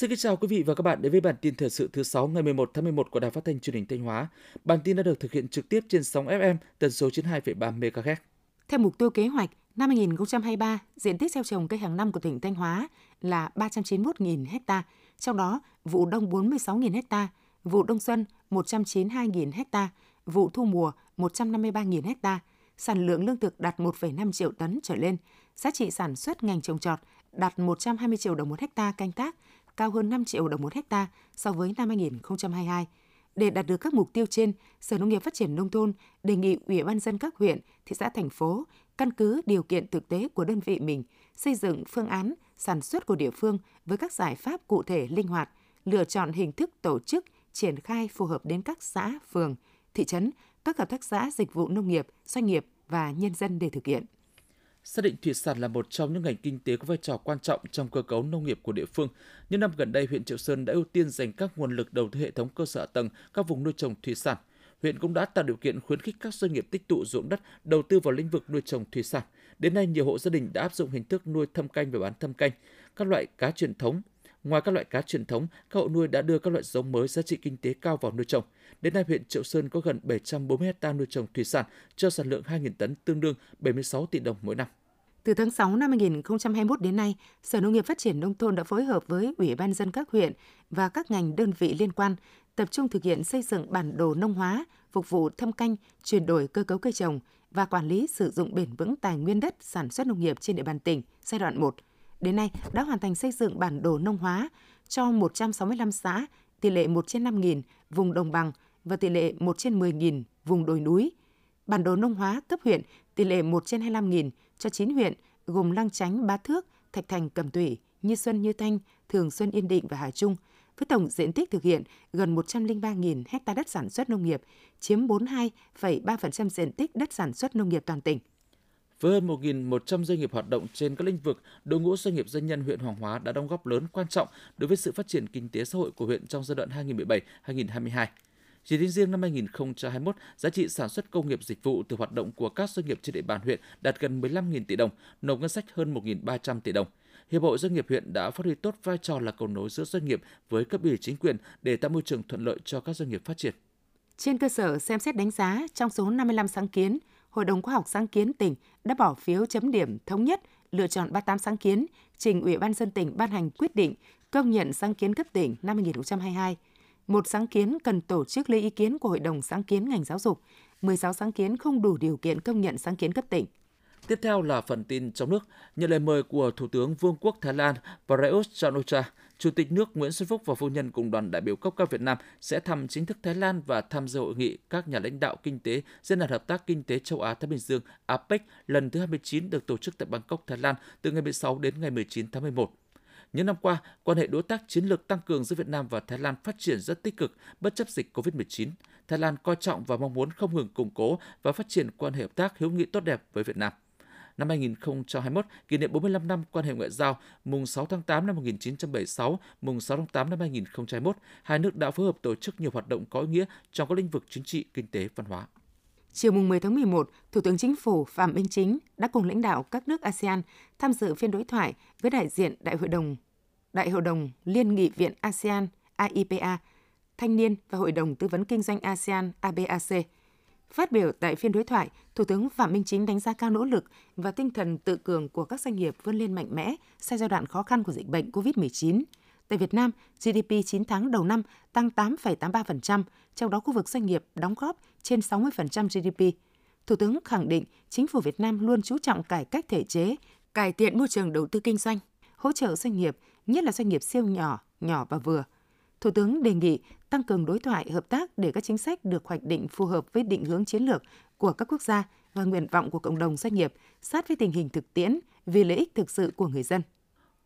Xin kính chào quý vị và các bạn đến với bản tin thời sự thứ 6 ngày 11 tháng 11 của Đài Phát thanh Truyền hình Thanh Hóa. Bản tin đã được thực hiện trực tiếp trên sóng FM tần số 92,3 MHz. Theo mục tiêu kế hoạch, năm 2023, diện tích gieo trồng cây hàng năm của tỉnh Thanh Hóa là 391.000 ha, trong đó vụ đông 46.000 ha, vụ đông xuân 192.000 ha, vụ thu mùa 153.000 ha, sản lượng lương thực đạt 1,5 triệu tấn trở lên, giá trị sản xuất ngành trồng trọt đạt 120 triệu đồng một hecta canh tác, cao hơn 5 triệu đồng một hecta so với năm 2022. Để đạt được các mục tiêu trên, Sở Nông nghiệp Phát triển Nông thôn đề nghị Ủy ban dân các huyện, thị xã, thành phố căn cứ điều kiện thực tế của đơn vị mình, xây dựng phương án sản xuất của địa phương với các giải pháp cụ thể linh hoạt, lựa chọn hình thức tổ chức, triển khai phù hợp đến các xã, phường, thị trấn, các hợp tác xã dịch vụ nông nghiệp, doanh nghiệp và nhân dân để thực hiện. Xác định thủy sản là một trong những ngành kinh tế có vai trò quan trọng trong cơ cấu nông nghiệp của địa phương. Những năm gần đây, huyện Triệu Sơn đã ưu tiên dành các nguồn lực đầu tư hệ thống cơ sở tầng các vùng nuôi trồng thủy sản. Huyện cũng đã tạo điều kiện khuyến khích các doanh nghiệp tích tụ ruộng đất đầu tư vào lĩnh vực nuôi trồng thủy sản. Đến nay, nhiều hộ gia đình đã áp dụng hình thức nuôi thâm canh và bán thâm canh, các loại cá truyền thống, Ngoài các loại cá truyền thống, các hộ nuôi đã đưa các loại giống mới giá trị kinh tế cao vào nuôi trồng. Đến nay, huyện Triệu Sơn có gần 740 ha nuôi trồng thủy sản cho sản lượng 2.000 tấn tương đương 76 tỷ đồng mỗi năm. Từ tháng 6 năm 2021 đến nay, Sở Nông nghiệp Phát triển Nông thôn đã phối hợp với Ủy ban dân các huyện và các ngành đơn vị liên quan tập trung thực hiện xây dựng bản đồ nông hóa, phục vụ thâm canh, chuyển đổi cơ cấu cây trồng và quản lý sử dụng bền vững tài nguyên đất sản xuất nông nghiệp trên địa bàn tỉnh giai đoạn 1. Đến nay đã hoàn thành xây dựng bản đồ nông hóa cho 165 xã, tỷ lệ 1 trên 5.000 vùng đồng bằng và tỷ lệ 1 trên 10.000 vùng đồi núi. Bản đồ nông hóa cấp huyện tỷ lệ 1 trên 25.000 cho 9 huyện gồm Lăng Chánh, Ba Thước, Thạch Thành, Cẩm Thủy, Như Xuân, Như Thanh, Thường Xuân, Yên Định và Hà Trung với tổng diện tích thực hiện gần 103.000 ha đất sản xuất nông nghiệp, chiếm 42,3% diện tích đất sản xuất nông nghiệp toàn tỉnh. Với hơn 1.100 doanh nghiệp hoạt động trên các lĩnh vực, đội ngũ doanh nghiệp doanh nhân huyện Hoàng Hóa đã đóng góp lớn quan trọng đối với sự phát triển kinh tế xã hội của huyện trong giai đoạn 2017-2022. Chỉ tính riêng năm 2021, giá trị sản xuất công nghiệp dịch vụ từ hoạt động của các doanh nghiệp trên địa bàn huyện đạt gần 15.000 tỷ đồng, nộp ngân sách hơn 1.300 tỷ đồng. Hiệp hội Doanh nghiệp huyện đã phát huy tốt vai trò là cầu nối giữa doanh nghiệp với cấp ủy chính quyền để tạo môi trường thuận lợi cho các doanh nghiệp phát triển. Trên cơ sở xem xét đánh giá, trong số 55 sáng kiến, Hội đồng Khoa học Sáng kiến tỉnh đã bỏ phiếu chấm điểm thống nhất lựa chọn 38 sáng kiến, trình Ủy ban dân tỉnh ban hành quyết định công nhận sáng kiến cấp tỉnh năm 2022. Một sáng kiến cần tổ chức lấy ý kiến của Hội đồng sáng kiến ngành giáo dục, 16 sáng kiến không đủ điều kiện công nhận sáng kiến cấp tỉnh. Tiếp theo là phần tin trong nước. Nhận lời mời của Thủ tướng Vương quốc Thái Lan Prayut chan Chủ tịch nước Nguyễn Xuân Phúc và phu nhân cùng đoàn đại biểu cấp cao Việt Nam sẽ thăm chính thức Thái Lan và tham dự hội nghị các nhà lãnh đạo kinh tế Diễn đàn Hợp tác Kinh tế Châu Á Thái Bình Dương APEC lần thứ 29 được tổ chức tại Bangkok, Thái Lan từ ngày 16 đến ngày 19 tháng 11. Những năm qua, quan hệ đối tác chiến lược tăng cường giữa Việt Nam và Thái Lan phát triển rất tích cực bất chấp dịch COVID-19. Thái Lan coi trọng và mong muốn không ngừng củng cố và phát triển quan hệ hợp tác hữu nghị tốt đẹp với Việt Nam năm 2021, kỷ niệm 45 năm quan hệ ngoại giao, mùng 6 tháng 8 năm 1976, mùng 6 tháng 8 năm 2021, hai nước đã phối hợp tổ chức nhiều hoạt động có ý nghĩa trong các lĩnh vực chính trị, kinh tế, văn hóa. Chiều mùng 10 tháng 11, Thủ tướng Chính phủ Phạm Minh Chính đã cùng lãnh đạo các nước ASEAN tham dự phiên đối thoại với đại diện Đại hội đồng Đại hội đồng Liên nghị viện ASEAN AIPA, Thanh niên và Hội đồng Tư vấn Kinh doanh ASEAN ABAC – Phát biểu tại phiên đối thoại, Thủ tướng Phạm Minh Chính đánh giá cao nỗ lực và tinh thần tự cường của các doanh nghiệp vươn lên mạnh mẽ sau giai đoạn khó khăn của dịch bệnh COVID-19. Tại Việt Nam, GDP 9 tháng đầu năm tăng 8,83%, trong đó khu vực doanh nghiệp đóng góp trên 60% GDP. Thủ tướng khẳng định chính phủ Việt Nam luôn chú trọng cải cách thể chế, cải thiện môi trường đầu tư kinh doanh, hỗ trợ doanh nghiệp, nhất là doanh nghiệp siêu nhỏ, nhỏ và vừa – Thủ tướng đề nghị tăng cường đối thoại hợp tác để các chính sách được hoạch định phù hợp với định hướng chiến lược của các quốc gia và nguyện vọng của cộng đồng doanh nghiệp sát với tình hình thực tiễn vì lợi ích thực sự của người dân.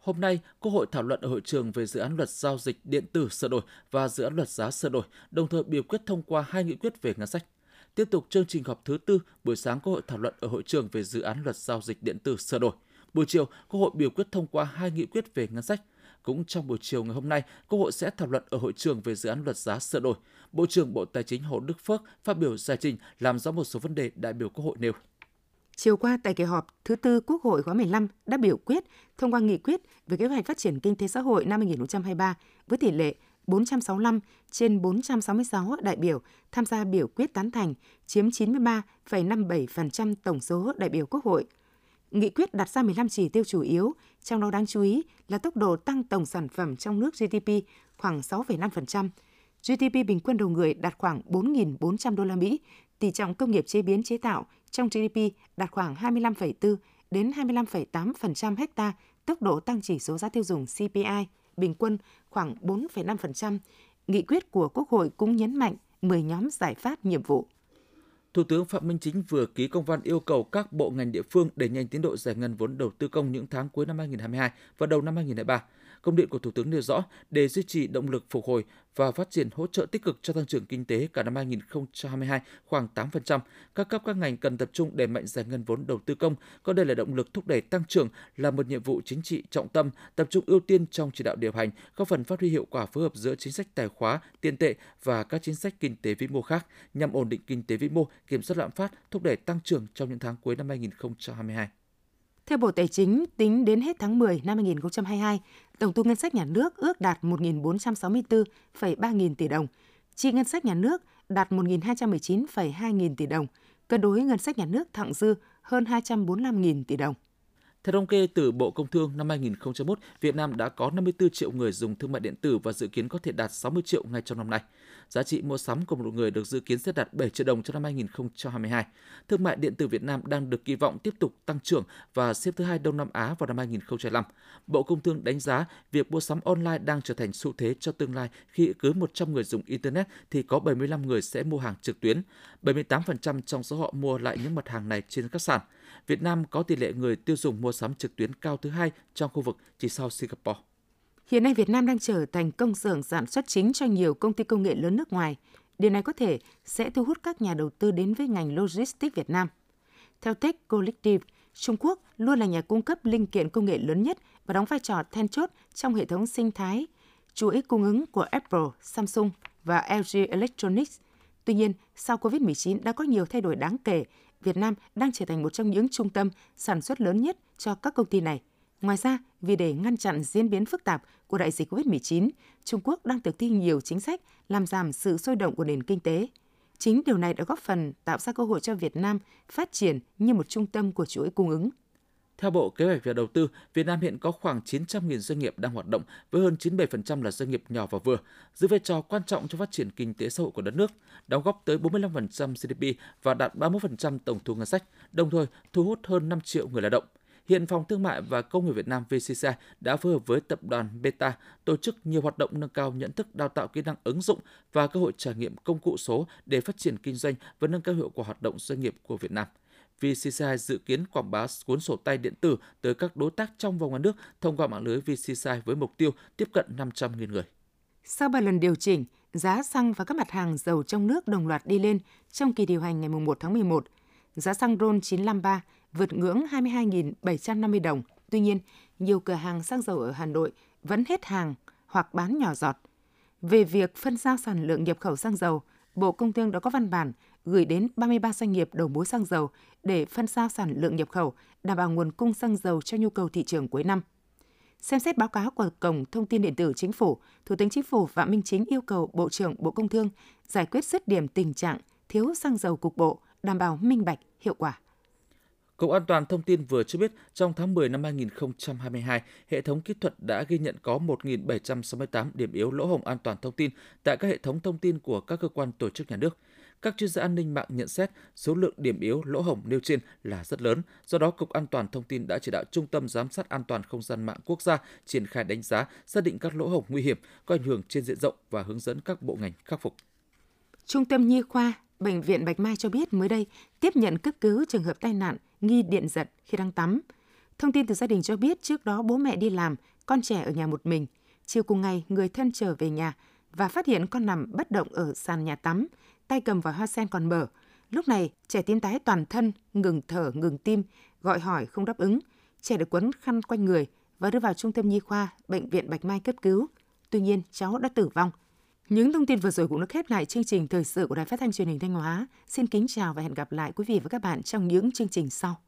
Hôm nay, Quốc hội thảo luận ở hội trường về dự án luật giao dịch điện tử sửa đổi và dự án luật giá sửa đổi, đồng thời biểu quyết thông qua hai nghị quyết về ngân sách. Tiếp tục chương trình họp thứ tư, buổi sáng Quốc hội thảo luận ở hội trường về dự án luật giao dịch điện tử sửa đổi. Buổi chiều, Quốc hội biểu quyết thông qua hai nghị quyết về ngân sách. Cũng trong buổi chiều ngày hôm nay, Quốc hội sẽ thảo luận ở hội trường về dự án luật giá sửa đổi. Bộ trưởng Bộ Tài chính Hồ Đức Phước phát biểu giải trình làm rõ một số vấn đề đại biểu Quốc hội nêu. Chiều qua tại kỳ họp thứ tư Quốc hội khóa 15 đã biểu quyết thông qua nghị quyết về kế hoạch phát triển kinh tế xã hội năm 2023 với tỷ lệ 465 trên 466 đại biểu tham gia biểu quyết tán thành, chiếm 93,57% tổng số đại biểu Quốc hội. Nghị quyết đặt ra 15 chỉ tiêu chủ yếu, trong đó đáng chú ý là tốc độ tăng tổng sản phẩm trong nước GDP khoảng 6,5%, GDP bình quân đầu người đạt khoảng 4.400 đô la Mỹ, tỷ trọng công nghiệp chế biến chế tạo trong GDP đạt khoảng 25,4 đến 25,8% hecta, tốc độ tăng chỉ số giá tiêu dùng CPI bình quân khoảng 4,5%. Nghị quyết của Quốc hội cũng nhấn mạnh 10 nhóm giải pháp nhiệm vụ. Thủ tướng Phạm Minh Chính vừa ký công văn yêu cầu các bộ ngành địa phương đẩy nhanh tiến độ giải ngân vốn đầu tư công những tháng cuối năm 2022 và đầu năm 2023 Công điện của Thủ tướng nêu rõ, để duy trì động lực phục hồi và phát triển hỗ trợ tích cực cho tăng trưởng kinh tế cả năm 2022 khoảng 8%, các cấp các ngành cần tập trung đẩy mạnh giải ngân vốn đầu tư công, coi đây là động lực thúc đẩy tăng trưởng là một nhiệm vụ chính trị trọng tâm, tập trung ưu tiên trong chỉ đạo điều hành, góp phần phát huy hiệu quả phối hợp giữa chính sách tài khóa, tiền tệ và các chính sách kinh tế vĩ mô khác nhằm ổn định kinh tế vĩ mô, kiểm soát lạm phát, thúc đẩy tăng trưởng trong những tháng cuối năm 2022. Theo Bộ Tài chính, tính đến hết tháng 10 năm 2022, tổng thu ngân sách nhà nước ước đạt 1.464,3 nghìn tỷ đồng, chi ngân sách nhà nước đạt 1.219,2 nghìn tỷ đồng, cân đối ngân sách nhà nước thặng dư hơn 245 nghìn tỷ đồng. Theo thống kê từ Bộ Công Thương năm 2021, Việt Nam đã có 54 triệu người dùng thương mại điện tử và dự kiến có thể đạt 60 triệu ngay trong năm nay. Giá trị mua sắm của một người được dự kiến sẽ đạt 7 triệu đồng trong năm 2022. Thương mại điện tử Việt Nam đang được kỳ vọng tiếp tục tăng trưởng và xếp thứ hai Đông Nam Á vào năm 2025. Bộ Công Thương đánh giá việc mua sắm online đang trở thành xu thế cho tương lai khi cứ 100 người dùng Internet thì có 75 người sẽ mua hàng trực tuyến. 78% trong số họ mua lại những mặt hàng này trên các sàn. Việt Nam có tỷ lệ người tiêu dùng mua sắm trực tuyến cao thứ hai trong khu vực chỉ sau Singapore. Hiện nay Việt Nam đang trở thành công xưởng sản xuất chính cho nhiều công ty công nghệ lớn nước ngoài. Điều này có thể sẽ thu hút các nhà đầu tư đến với ngành logistics Việt Nam. Theo Tech Collective, Trung Quốc luôn là nhà cung cấp linh kiện công nghệ lớn nhất và đóng vai trò then chốt trong hệ thống sinh thái chuỗi cung ứng của Apple, Samsung và LG Electronics. Tuy nhiên, sau COVID-19 đã có nhiều thay đổi đáng kể Việt Nam đang trở thành một trong những trung tâm sản xuất lớn nhất cho các công ty này. Ngoài ra, vì để ngăn chặn diễn biến phức tạp của đại dịch COVID-19, Trung Quốc đang thực thi nhiều chính sách làm giảm sự sôi động của nền kinh tế. Chính điều này đã góp phần tạo ra cơ hội cho Việt Nam phát triển như một trung tâm của chuỗi cung ứng. Theo Bộ Kế hoạch và Đầu tư, Việt Nam hiện có khoảng 900.000 doanh nghiệp đang hoạt động, với hơn 97% là doanh nghiệp nhỏ và vừa, giữ vai trò quan trọng trong phát triển kinh tế xã hội của đất nước, đóng góp tới 45% GDP và đạt 31% tổng thu ngân sách, đồng thời thu hút hơn 5 triệu người lao động. Hiện Phòng Thương mại và Công nghiệp Việt Nam VCCI đã phối hợp với tập đoàn Beta tổ chức nhiều hoạt động nâng cao nhận thức đào tạo kỹ năng ứng dụng và cơ hội trải nghiệm công cụ số để phát triển kinh doanh và nâng cao hiệu quả hoạt động doanh nghiệp của Việt Nam. VCCI dự kiến quảng bá cuốn sổ tay điện tử tới các đối tác trong và ngoài nước thông qua mạng lưới VCCI với mục tiêu tiếp cận 500.000 người. Sau 3 lần điều chỉnh, giá xăng và các mặt hàng dầu trong nước đồng loạt đi lên trong kỳ điều hành ngày 1 tháng 11. Giá xăng RON 953 vượt ngưỡng 22.750 đồng. Tuy nhiên, nhiều cửa hàng xăng dầu ở Hà Nội vẫn hết hàng hoặc bán nhỏ giọt. Về việc phân giao sản lượng nhập khẩu xăng dầu, Bộ Công Thương đã có văn bản gửi đến 33 doanh nghiệp đầu mối xăng dầu để phân giao sản lượng nhập khẩu, đảm bảo nguồn cung xăng dầu cho nhu cầu thị trường cuối năm. Xem xét báo cáo của Cổng Thông tin Điện tử Chính phủ, Thủ tướng Chính phủ Phạm Minh Chính yêu cầu Bộ trưởng Bộ Công Thương giải quyết dứt điểm tình trạng thiếu xăng dầu cục bộ, đảm bảo minh bạch, hiệu quả. Cục An toàn Thông tin vừa cho biết trong tháng 10 năm 2022, hệ thống kỹ thuật đã ghi nhận có 1.768 điểm yếu lỗ hổng an toàn thông tin tại các hệ thống thông tin của các cơ quan tổ chức nhà nước. Các chuyên gia an ninh mạng nhận xét số lượng điểm yếu lỗ hổng nêu trên là rất lớn, do đó Cục An toàn Thông tin đã chỉ đạo Trung tâm Giám sát An toàn Không gian mạng quốc gia triển khai đánh giá, xác định các lỗ hổng nguy hiểm có ảnh hưởng trên diện rộng và hướng dẫn các bộ ngành khắc phục. Trung tâm Nhi khoa Bệnh viện Bạch Mai cho biết mới đây tiếp nhận cấp cứu trường hợp tai nạn nghi điện giật khi đang tắm. Thông tin từ gia đình cho biết trước đó bố mẹ đi làm, con trẻ ở nhà một mình. Chiều cùng ngày, người thân trở về nhà và phát hiện con nằm bất động ở sàn nhà tắm, tay cầm vào hoa sen còn mở. Lúc này, trẻ tím tái toàn thân, ngừng thở, ngừng tim, gọi hỏi không đáp ứng. Trẻ được quấn khăn quanh người và đưa vào trung tâm nhi khoa, bệnh viện Bạch Mai cấp cứu. Tuy nhiên, cháu đã tử vong. Những thông tin vừa rồi cũng đã khép lại chương trình thời sự của Đài Phát thanh Truyền hình Thanh Hóa. Xin kính chào và hẹn gặp lại quý vị và các bạn trong những chương trình sau.